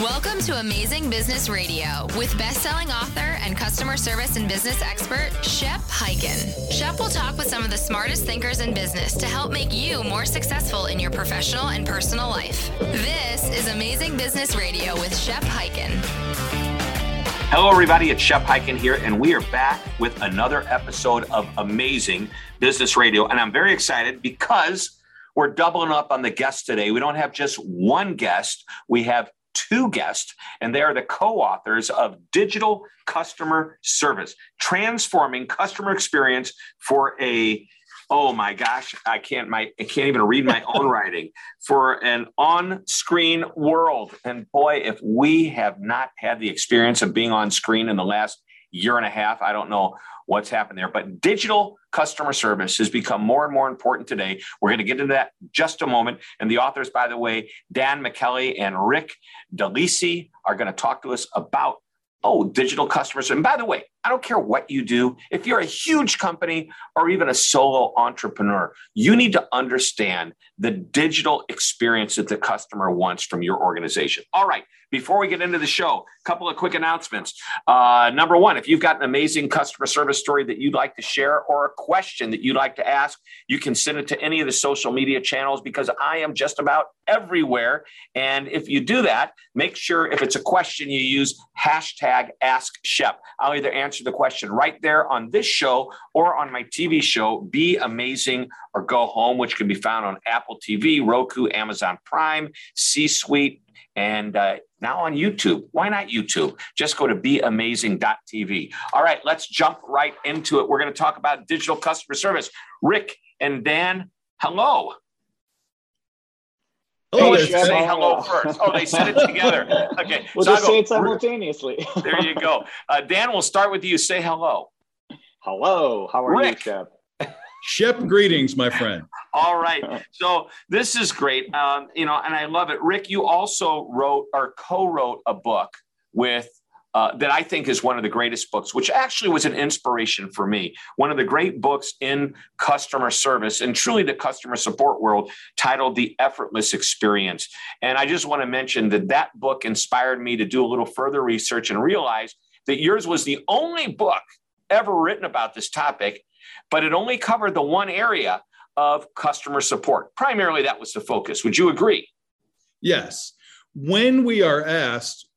Welcome to Amazing Business Radio with best-selling author and customer service and business expert Shep Hyken. Shep will talk with some of the smartest thinkers in business to help make you more successful in your professional and personal life. This is Amazing Business Radio with Shep Hyken. Hello, everybody. It's Shep Hyken here, and we are back with another episode of Amazing Business Radio. And I'm very excited because we're doubling up on the guests today. We don't have just one guest, we have two guests, and they are the co authors of Digital Customer Service, transforming customer experience for a oh my gosh, I can't my I can't even read my own writing for an on-screen world. And boy, if we have not had the experience of being on screen in the last year and a half, I don't know what's happened there. But digital customer service has become more and more important today. We're going to get into that just a moment. And the authors, by the way, Dan Michaeli and Rick DeLisi, are going to talk to us about oh, digital customers. And by the way, I don't care what you do. If you're a huge company or even a solo entrepreneur, you need to understand the digital experience that the customer wants from your organization. All right, before we get into the show, a couple of quick announcements. Uh, number one, if you've got an amazing customer service story that you'd like to share or a question that you'd like to ask, you can send it to any of the social media channels because I am just about everywhere. And if you do that, make sure if it's a question, you use hashtag Ask Shep. I'll either answer the question right there on this show or on my TV show, Be Amazing or Go Home, which can be found on Apple TV, Roku, Amazon Prime, C Suite, and uh, now on YouTube. Why not YouTube? Just go to beamazing.tv. All right, let's jump right into it. We're going to talk about digital customer service. Rick and Dan, hello. Oh, hey, say hello first. Oh, they said it together. Okay. We'll so just say it simultaneously. there you go. Uh, Dan, we'll start with you. Say hello. Hello. How are Rick. you, Shep? Shep, greetings, my friend. All right. So this is great. Um, you know, and I love it. Rick, you also wrote or co-wrote a book with uh, that I think is one of the greatest books, which actually was an inspiration for me. One of the great books in customer service and truly the customer support world, titled The Effortless Experience. And I just want to mention that that book inspired me to do a little further research and realize that yours was the only book ever written about this topic, but it only covered the one area of customer support. Primarily, that was the focus. Would you agree? Yes. When we are asked,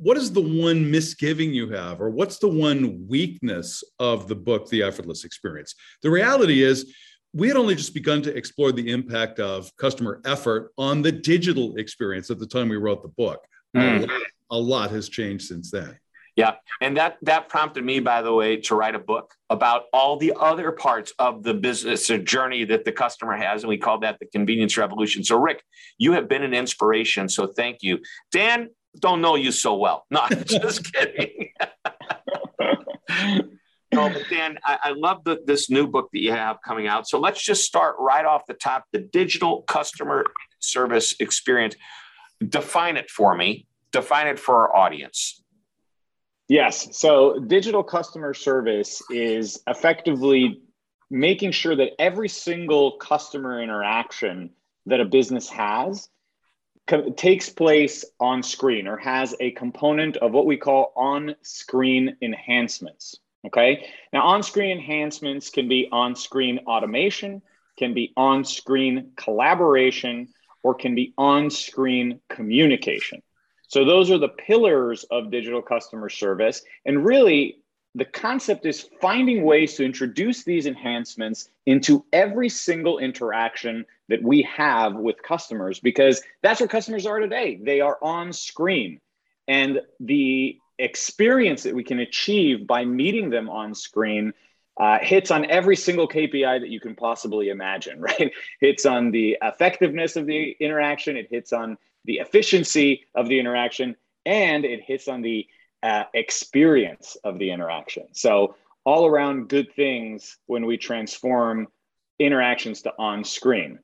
what is the one misgiving you have, or what's the one weakness of the book, The Effortless Experience? The reality is, we had only just begun to explore the impact of customer effort on the digital experience at the time we wrote the book. Mm. A, lot, a lot has changed since then. Yeah, and that that prompted me, by the way, to write a book about all the other parts of the business journey that the customer has, and we call that the convenience revolution. So, Rick, you have been an inspiration, so thank you. Dan, don't know you so well. No, just kidding. no, but Dan, I, I love the, this new book that you have coming out. So let's just start right off the top: the digital customer service experience. Define it for me. Define it for our audience. Yes. So digital customer service is effectively making sure that every single customer interaction that a business has co- takes place on screen or has a component of what we call on screen enhancements. Okay. Now, on screen enhancements can be on screen automation, can be on screen collaboration, or can be on screen communication. So those are the pillars of digital customer service. And really, the concept is finding ways to introduce these enhancements into every single interaction that we have with customers because that's where customers are today. They are on screen. And the experience that we can achieve by meeting them on screen uh, hits on every single KPI that you can possibly imagine, right? Hits on the effectiveness of the interaction, it hits on the efficiency of the interaction and it hits on the uh, experience of the interaction. So, all around good things when we transform interactions to on screen.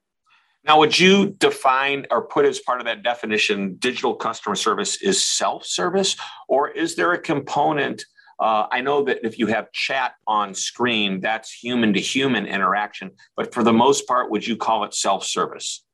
Now, would you define or put as part of that definition digital customer service is self service, or is there a component? Uh, I know that if you have chat on screen, that's human to human interaction, but for the most part, would you call it self service?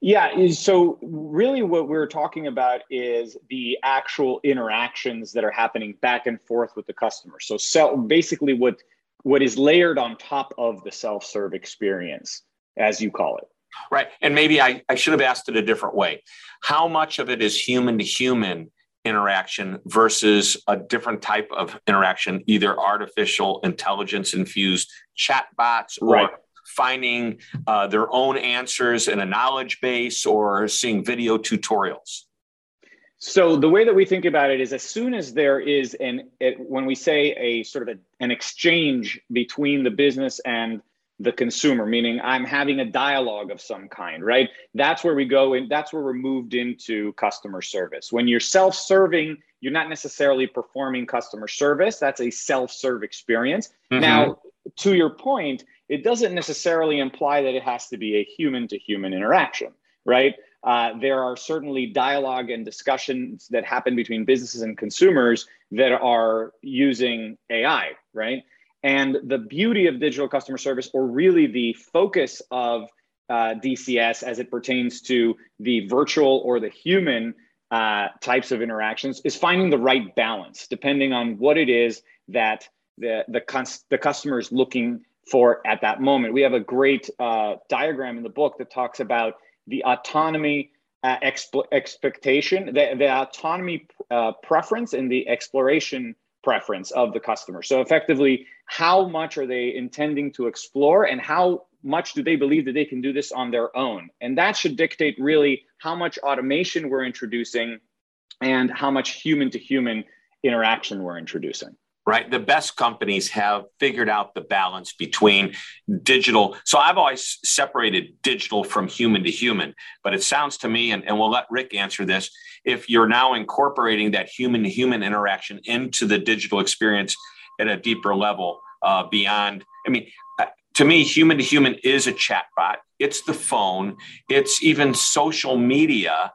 Yeah, so really what we're talking about is the actual interactions that are happening back and forth with the customer. So, so basically what what is layered on top of the self-serve experience as you call it. Right. And maybe I, I should have asked it a different way. How much of it is human to human interaction versus a different type of interaction, either artificial intelligence infused chatbots or right. finding uh, their own answers in a knowledge base or seeing video tutorials? So the way that we think about it is as soon as there is an it, when we say a sort of a, an exchange between the business and the consumer, meaning I'm having a dialogue of some kind, right? That's where we go and that's where we're moved into customer service. When you're self-serving, you're not necessarily performing customer service. That's a self-serve experience. Mm-hmm. Now, to your point, it doesn't necessarily imply that it has to be a human to human interaction, right? Uh, there are certainly dialogue and discussions that happen between businesses and consumers that are using AI, right? And the beauty of digital customer service, or really the focus of uh, DCS as it pertains to the virtual or the human uh, types of interactions, is finding the right balance depending on what it is that the the, cons- the customer is looking for at that moment. We have a great uh, diagram in the book that talks about the autonomy uh, exp- expectation, the, the autonomy uh, preference, and the exploration preference of the customer. So effectively, how much are they intending to explore and how much do they believe that they can do this on their own? And that should dictate really how much automation we're introducing and how much human to human interaction we're introducing right? The best companies have figured out the balance between digital. So I've always separated digital from human to human, but it sounds to me, and, and we'll let Rick answer this, if you're now incorporating that human to human interaction into the digital experience at a deeper level uh, beyond, I mean, uh, to me, human to human is a chatbot. It's the phone. It's even social media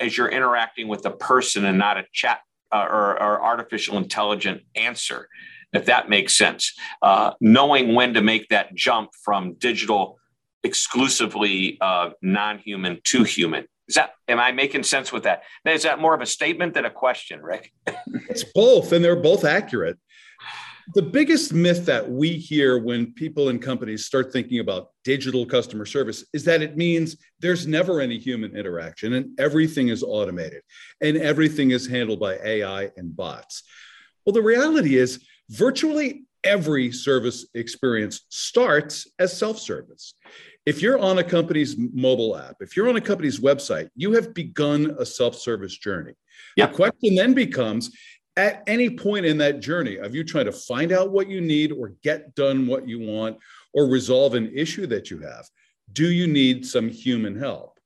as you're interacting with a person and not a chat uh, or, or, artificial intelligent answer, if that makes sense. Uh, knowing when to make that jump from digital exclusively uh, non-human to human. Is that am I making sense with that? Is that more of a statement than a question, Rick? it's both, and they're both accurate the biggest myth that we hear when people and companies start thinking about digital customer service is that it means there's never any human interaction and everything is automated and everything is handled by AI and bots. Well, the reality is virtually every service experience starts as self service. If you're on a company's mobile app, if you're on a company's website, you have begun a self service journey. The question then becomes at any point in that journey of you trying to find out what you need or get done what you want or resolve an issue that you have, do you need some human help?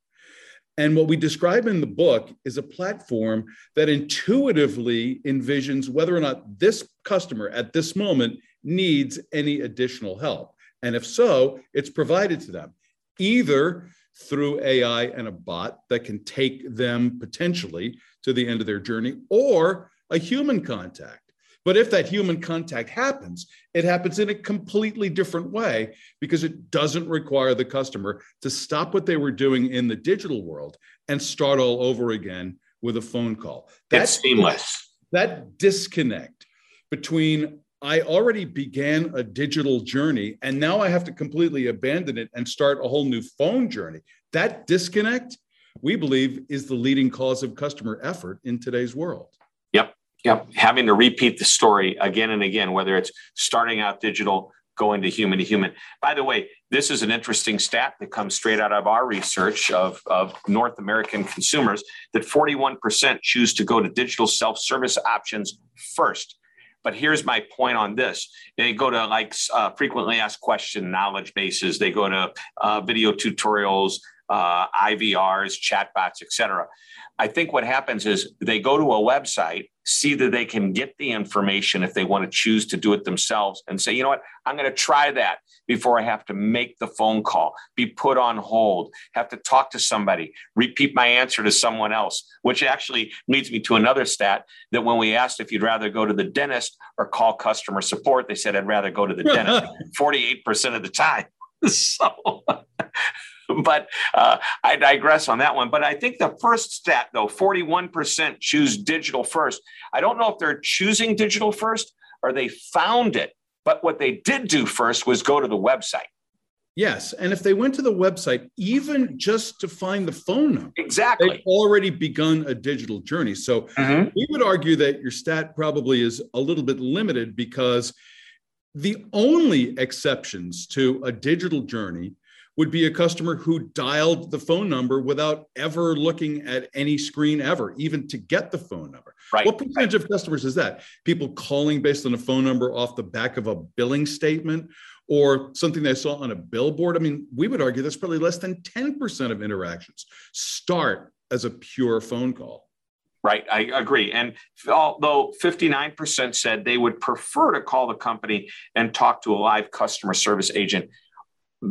And what we describe in the book is a platform that intuitively envisions whether or not this customer at this moment needs any additional help. And if so, it's provided to them either through AI and a bot that can take them potentially to the end of their journey, or a human contact. But if that human contact happens, it happens in a completely different way because it doesn't require the customer to stop what they were doing in the digital world and start all over again with a phone call. That's seamless. That disconnect between I already began a digital journey and now I have to completely abandon it and start a whole new phone journey. That disconnect, we believe, is the leading cause of customer effort in today's world. Yep. Having to repeat the story again and again, whether it's starting out digital, going to human to human. By the way, this is an interesting stat that comes straight out of our research of, of North American consumers that 41% choose to go to digital self service options first. But here's my point on this. They go to like uh, frequently asked question knowledge bases. They go to uh, video tutorials, uh, IVRs, chatbots, etc. I think what happens is they go to a website, see that they can get the information if they want to choose to do it themselves, and say, you know what, I'm going to try that before I have to make the phone call, be put on hold, have to talk to somebody, repeat my answer to someone else, which actually leads me to another stat that when we asked if you'd rather go to the dentist or call customer support, they said, I'd rather go to the dentist 48% of the time. So but uh, I digress on that one. But I think the first stat, though, 41% choose digital first. I don't know if they're choosing digital first or they found it, but what they did do first was go to the website. Yes. And if they went to the website, even just to find the phone number, exactly, they've already begun a digital journey. So mm-hmm. we would argue that your stat probably is a little bit limited because the only exceptions to a digital journey would be a customer who dialed the phone number without ever looking at any screen ever, even to get the phone number. Right. What percentage of customers is that? People calling based on a phone number off the back of a billing statement or something they saw on a billboard? I mean, we would argue that's probably less than 10% of interactions start as a pure phone call. Right, I agree. And although 59% said they would prefer to call the company and talk to a live customer service agent,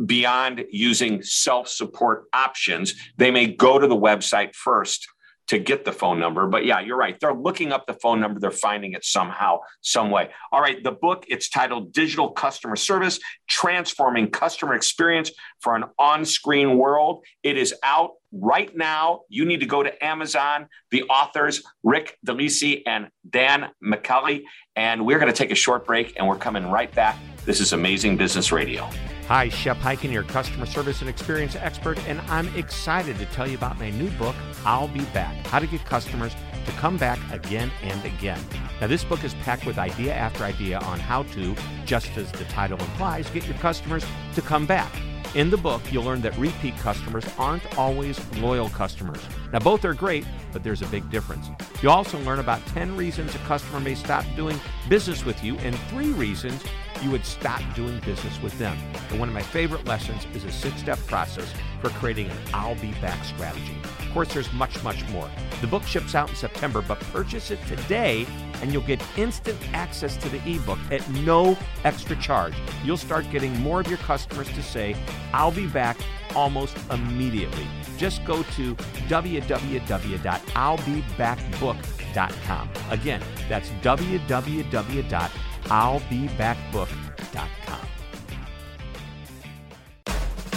beyond using self support options, they may go to the website first to get the phone number. But yeah, you're right. They're looking up the phone number, they're finding it somehow, some way. All right, the book, it's titled Digital Customer Service Transforming Customer Experience for an On Screen World. It is out right now. You need to go to Amazon. The authors, Rick DeLisi and Dan Michaeli. And we're going to take a short break and we're coming right back. This is Amazing Business Radio. Hi, Shep Hyken, your customer service and experience expert, and I'm excited to tell you about my new book, I'll Be Back How to Get Customers to Come Back Again and Again. Now, this book is packed with idea after idea on how to, just as the title implies, get your customers to come back. In the book, you'll learn that repeat customers aren't always loyal customers. Now, both are great, but there's a big difference. You'll also learn about 10 reasons a customer may stop doing business with you and three reasons you would stop doing business with them. And one of my favorite lessons is a six step process for creating an I'll be back strategy. Of course, there's much, much more. The book ships out in September, but purchase it today and you'll get instant access to the ebook at no extra charge. You'll start getting more of your customers to say, I'll be back almost immediately. Just go to www.illbebackbook.com. Again, that's www I'llBeBackBook.com.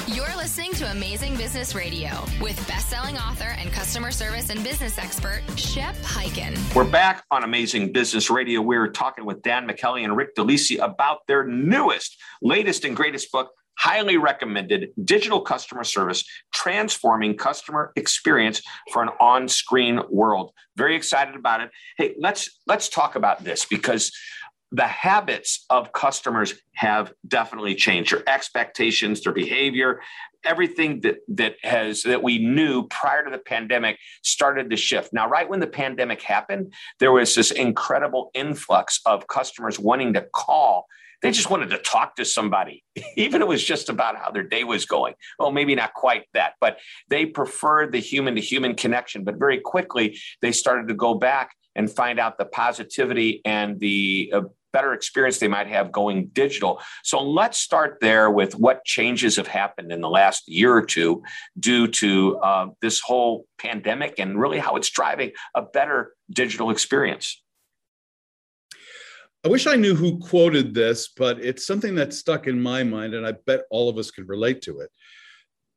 You're listening to Amazing Business Radio with best-selling author and customer service and business expert Shep Hyken. We're back on Amazing Business Radio. We're talking with Dan Michaeli and Rick DeLisi about their newest, latest, and greatest book, highly recommended digital customer service transforming customer experience for an on-screen world very excited about it hey let's let's talk about this because the habits of customers have definitely changed. Their expectations their behavior everything that that has that we knew prior to the pandemic started to shift. Now right when the pandemic happened there was this incredible influx of customers wanting to call. They just wanted to talk to somebody even it was just about how their day was going. Well maybe not quite that but they preferred the human to human connection. But very quickly they started to go back and find out the positivity and the uh, better experience they might have going digital. So let's start there with what changes have happened in the last year or two due to uh, this whole pandemic and really how it's driving a better digital experience. I wish I knew who quoted this, but it's something that stuck in my mind, and I bet all of us can relate to it.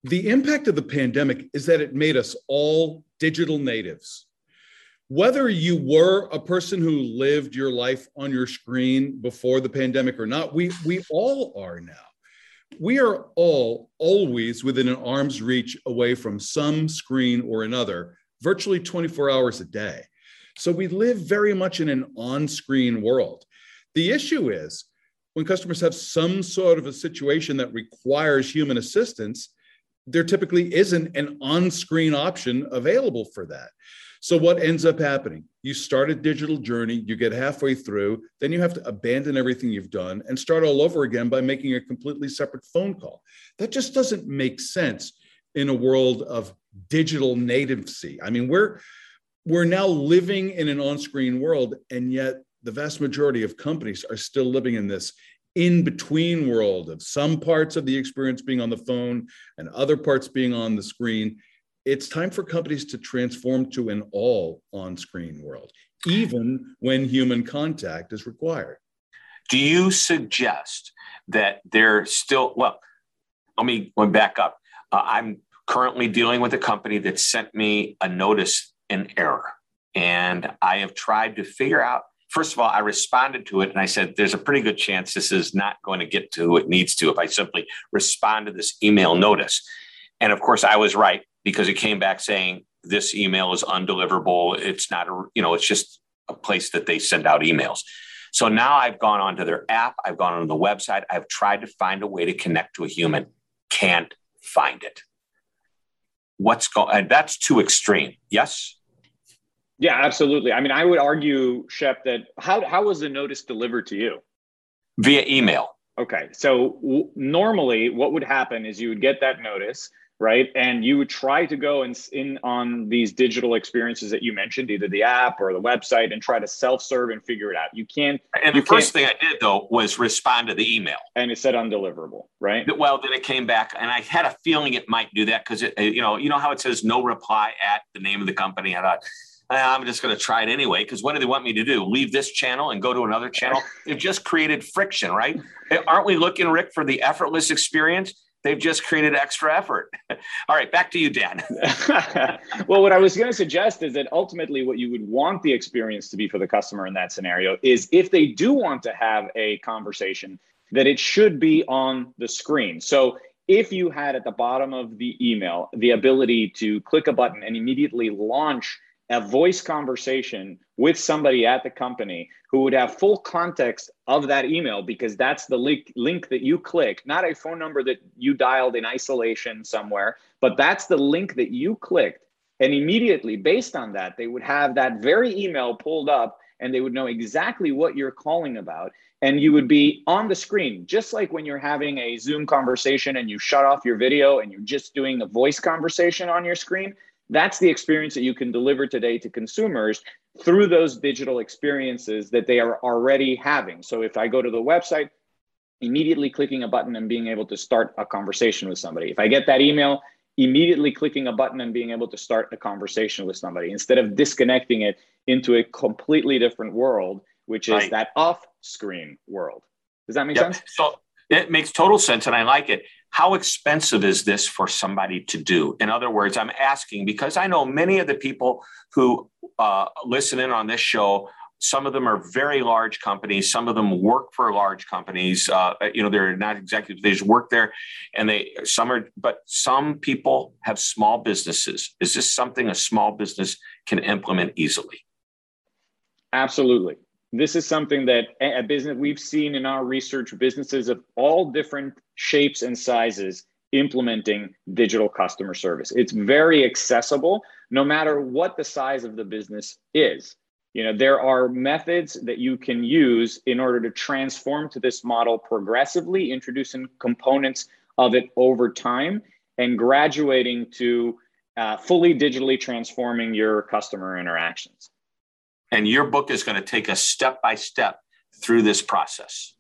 The impact of the pandemic is that it made us all digital natives whether you were a person who lived your life on your screen before the pandemic or not, we, we all are now. We are all always within an arm's reach away from some screen or another, virtually 24 hours a day. So we live very much in an on screen world. The issue is when customers have some sort of a situation that requires human assistance, there typically isn't an on screen option available for that. So what ends up happening? You start a digital journey, you get halfway through, then you have to abandon everything you've done and start all over again by making a completely separate phone call. That just doesn't make sense in a world of digital nativecy. I mean, we're we're now living in an on-screen world, and yet the vast majority of companies are still living in this in between world of some parts of the experience being on the phone and other parts being on the screen. It's time for companies to transform to an all on screen world, even when human contact is required. Do you suggest that they're still, well, let me, let back up. Uh, I'm currently dealing with a company that sent me a notice in error. And I have tried to figure out first of all, I responded to it and I said, there's a pretty good chance this is not going to get to who it needs to if I simply respond to this email notice. And of course, I was right because it came back saying this email is undeliverable. It's not a, you know, it's just a place that they send out emails. So now I've gone onto their app, I've gone on the website, I've tried to find a way to connect to a human, can't find it. What's going, and that's too extreme. Yes. Yeah, absolutely. I mean, I would argue, Shep, that how how was the notice delivered to you? Via email. Okay, so w- normally, what would happen is you would get that notice, right, and you would try to go and in on these digital experiences that you mentioned, either the app or the website, and try to self-serve and figure it out. You can't. And the first thing I did though was respond to the email, and it said undeliverable, right? Well, then it came back, and I had a feeling it might do that because it, you know, you know how it says no reply at the name of the company. I thought ah, I'm just going to try it anyway. Because what do they want me to do? Leave this channel and go to another channel? They've just created friction, right? Eh, aren't we looking, Rick, for the effortless experience? They've just created extra effort. All right, back to you, Dan. well, what I was going to suggest is that ultimately, what you would want the experience to be for the customer in that scenario is if they do want to have a conversation, that it should be on the screen. So if you had at the bottom of the email the ability to click a button and immediately launch a voice conversation with somebody at the company who would have full context of that email because that's the link, link that you click, not a phone number that you dialed in isolation somewhere, but that's the link that you clicked. And immediately, based on that, they would have that very email pulled up and they would know exactly what you're calling about. And you would be on the screen, just like when you're having a Zoom conversation and you shut off your video and you're just doing a voice conversation on your screen that's the experience that you can deliver today to consumers through those digital experiences that they are already having. So if I go to the website, immediately clicking a button and being able to start a conversation with somebody. If I get that email, immediately clicking a button and being able to start a conversation with somebody instead of disconnecting it into a completely different world, which is right. that off screen world. Does that make yep. sense? So it makes total sense and I like it. How expensive is this for somebody to do? In other words, I'm asking because I know many of the people who uh, listen in on this show. Some of them are very large companies. Some of them work for large companies. Uh, you know, they're not executives; they just work there, and they some are. But some people have small businesses. Is this something a small business can implement easily? Absolutely this is something that a business we've seen in our research businesses of all different shapes and sizes implementing digital customer service. It's very accessible no matter what the size of the business is. You know there are methods that you can use in order to transform to this model progressively introducing components of it over time and graduating to uh, fully digitally transforming your customer interactions and your book is going to take us step by step through this process.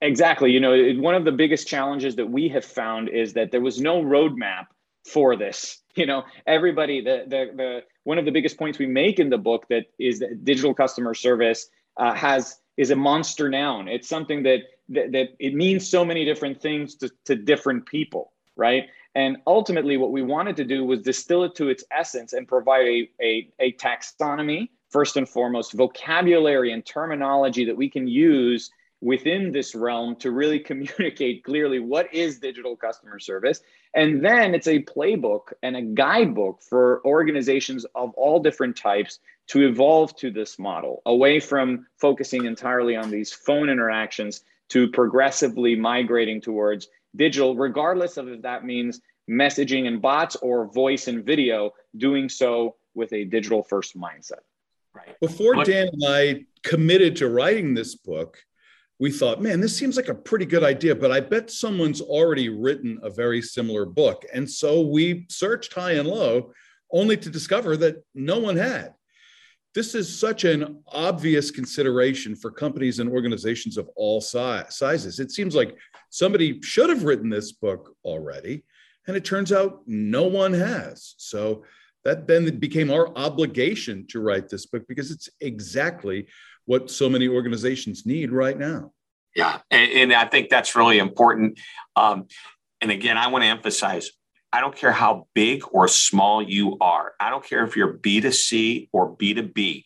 Exactly. You know, one of the biggest challenges that we have found is that there was no roadmap for this. You know, everybody, the, the, the one of the biggest points we make in the book that is that digital customer service uh, has is a monster noun. It's something that, that, that it means so many different things to, to different people, right? And ultimately, what we wanted to do was distill it to its essence and provide a, a, a taxonomy first and foremost vocabulary and terminology that we can use within this realm to really communicate clearly what is digital customer service. And then it's a playbook and a guidebook for organizations of all different types to evolve to this model, away from focusing entirely on these phone interactions to progressively migrating towards digital, regardless of if that means messaging and bots or voice and video, doing so with a digital first mindset. Right. Before Dan and I committed to writing this book, we thought, man, this seems like a pretty good idea, but I bet someone's already written a very similar book. And so we searched high and low, only to discover that no one had. This is such an obvious consideration for companies and organizations of all si- sizes. It seems like somebody should have written this book already, and it turns out no one has. So that then became our obligation to write this book because it's exactly what so many organizations need right now. Yeah, and, and I think that's really important. Um, and again, I want to emphasize I don't care how big or small you are. I don't care if you're B2C or B2B.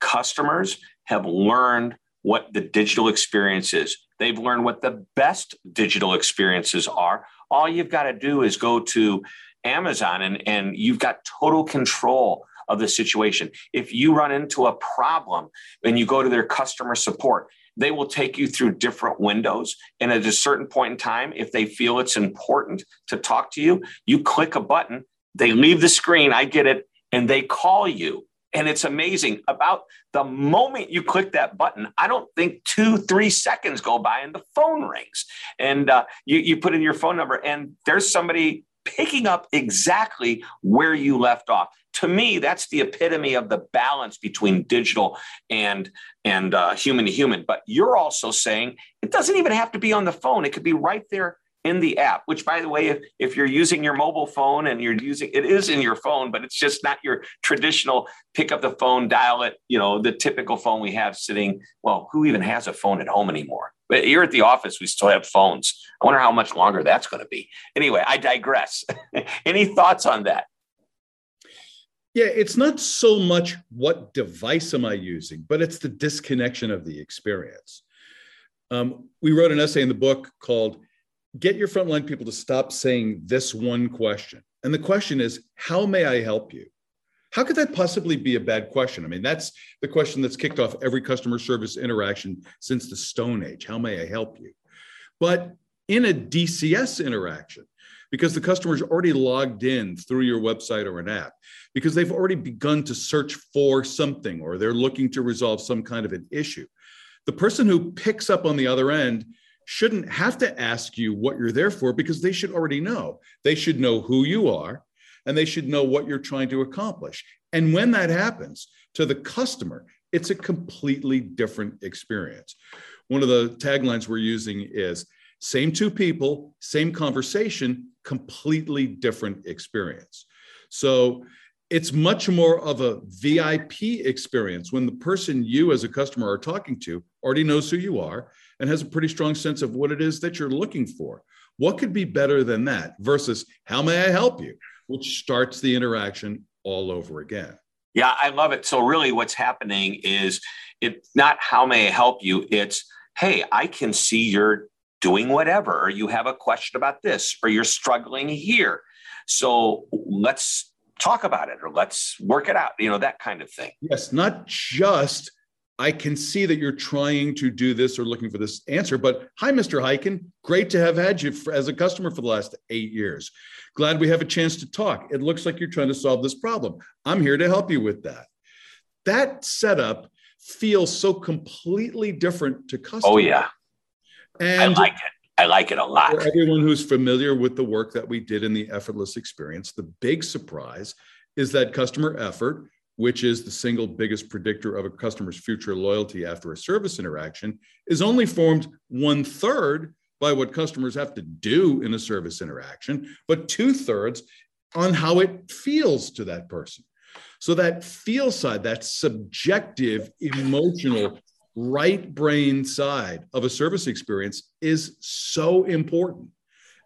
Customers have learned what the digital experience is. They've learned what the best digital experiences are. All you've got to do is go to Amazon and, and you've got total control of the situation. If you run into a problem and you go to their customer support, they will take you through different windows. And at a certain point in time, if they feel it's important to talk to you, you click a button, they leave the screen, I get it, and they call you. And it's amazing. About the moment you click that button, I don't think two, three seconds go by and the phone rings. And uh, you, you put in your phone number, and there's somebody picking up exactly where you left off. To me, that's the epitome of the balance between digital and and uh, human to human. But you're also saying it doesn't even have to be on the phone; it could be right there in the app. Which, by the way, if, if you're using your mobile phone and you're using it is in your phone, but it's just not your traditional pick up the phone, dial it. You know, the typical phone we have sitting. Well, who even has a phone at home anymore? But here at the office, we still have phones. I wonder how much longer that's going to be. Anyway, I digress. Any thoughts on that? Yeah, it's not so much what device am I using, but it's the disconnection of the experience. Um, we wrote an essay in the book called Get Your Frontline People to Stop Saying This One Question. And the question is, How may I help you? How could that possibly be a bad question? I mean, that's the question that's kicked off every customer service interaction since the Stone Age. How may I help you? But in a DCS interaction, because the customer's already logged in through your website or an app, because they've already begun to search for something or they're looking to resolve some kind of an issue. The person who picks up on the other end shouldn't have to ask you what you're there for because they should already know. They should know who you are and they should know what you're trying to accomplish. And when that happens to the customer, it's a completely different experience. One of the taglines we're using is same two people, same conversation, completely different experience. So it's much more of a VIP experience when the person you as a customer are talking to already knows who you are and has a pretty strong sense of what it is that you're looking for. What could be better than that versus how may I help you? Which starts the interaction all over again. Yeah, I love it. So really what's happening is it's not how may I help you, it's hey, I can see you're doing whatever or you have a question about this or you're struggling here. So let's talk about it or let's work it out, you know, that kind of thing. Yes, not just I can see that you're trying to do this or looking for this answer. But hi, Mr. Hyken. Great to have had you for, as a customer for the last eight years. Glad we have a chance to talk. It looks like you're trying to solve this problem. I'm here to help you with that. That setup feels so completely different to customers. Oh, yeah. And I like it. I like it a lot. For everyone who's familiar with the work that we did in the effortless experience, the big surprise is that customer effort which is the single biggest predictor of a customer's future loyalty after a service interaction, is only formed one third by what customers have to do in a service interaction, but two thirds on how it feels to that person. So, that feel side, that subjective, emotional, right brain side of a service experience is so important.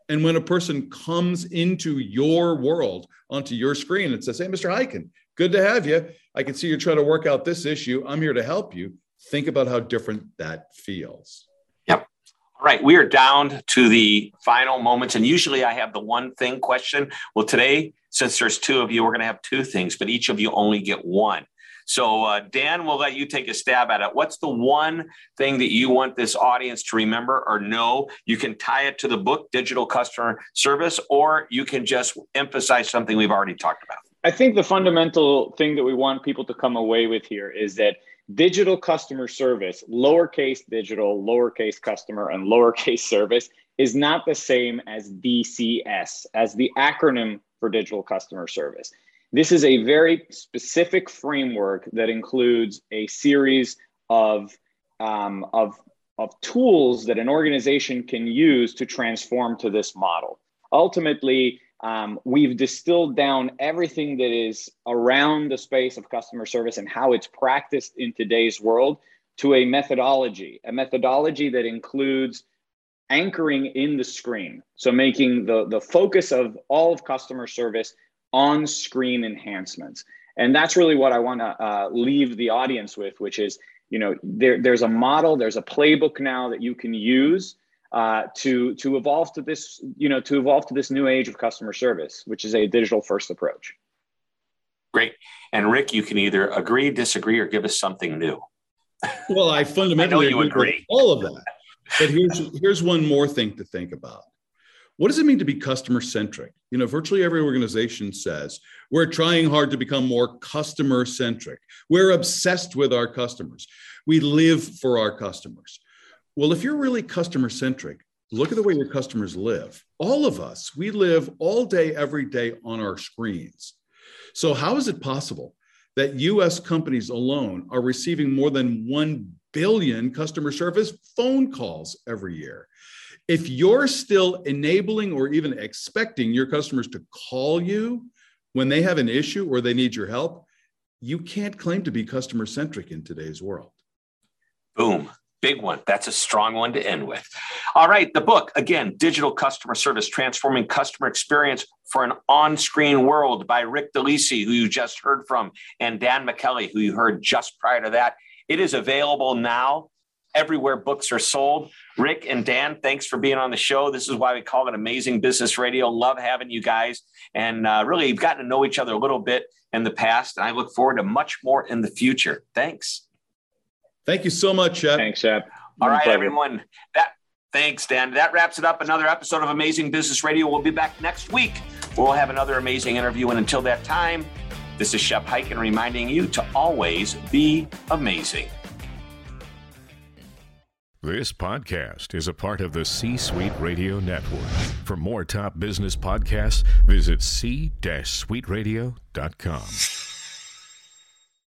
And when a person comes into your world, onto your screen and says, Hey, Mr. Hyken, Good to have you. I can see you're trying to work out this issue. I'm here to help you. Think about how different that feels. Yep. All right. We are down to the final moments. And usually I have the one thing question. Well, today, since there's two of you, we're going to have two things, but each of you only get one. So, uh, Dan, we'll let you take a stab at it. What's the one thing that you want this audience to remember or know? You can tie it to the book, Digital Customer Service, or you can just emphasize something we've already talked about. I think the fundamental thing that we want people to come away with here is that digital customer service, lowercase digital, lowercase customer, and lowercase service is not the same as DCS, as the acronym for digital customer service. This is a very specific framework that includes a series of, um, of, of tools that an organization can use to transform to this model. Ultimately, um, we've distilled down everything that is around the space of customer service and how it's practiced in today's world to a methodology, a methodology that includes anchoring in the screen. So making the, the focus of all of customer service on screen enhancements. And that's really what I want to uh, leave the audience with, which is, you know, there, there's a model, there's a playbook now that you can use uh, to to evolve to this, you know, to evolve to this new age of customer service, which is a digital first approach. Great. And Rick, you can either agree, disagree, or give us something new. Well, I fundamentally I you agree all of that. But here's here's one more thing to think about. What does it mean to be customer centric? You know, virtually every organization says we're trying hard to become more customer centric. We're obsessed with our customers. We live for our customers. Well, if you're really customer centric, look at the way your customers live. All of us, we live all day, every day on our screens. So, how is it possible that US companies alone are receiving more than 1 billion customer service phone calls every year? if you're still enabling or even expecting your customers to call you when they have an issue or they need your help, you can't claim to be customer centric in today's world. Boom. Big one. That's a strong one to end with. All right. The book, again, Digital Customer Service Transforming Customer Experience for an On Screen World by Rick DeLisi, who you just heard from, and Dan Michaeli, who you heard just prior to that. It is available now everywhere books are sold. Rick and Dan, thanks for being on the show. This is why we call it Amazing Business Radio. Love having you guys. And uh, really, you've gotten to know each other a little bit in the past. And I look forward to much more in the future. Thanks. Thank you so much, Shep. Thanks, Shep. All right, everyone. That Thanks, Dan. That wraps it up. Another episode of Amazing Business Radio. We'll be back next week. We'll have another amazing interview. And until that time, this is Shep Hyken reminding you to always be amazing. This podcast is a part of the C Suite Radio Network. For more top business podcasts, visit c-suiteradio.com.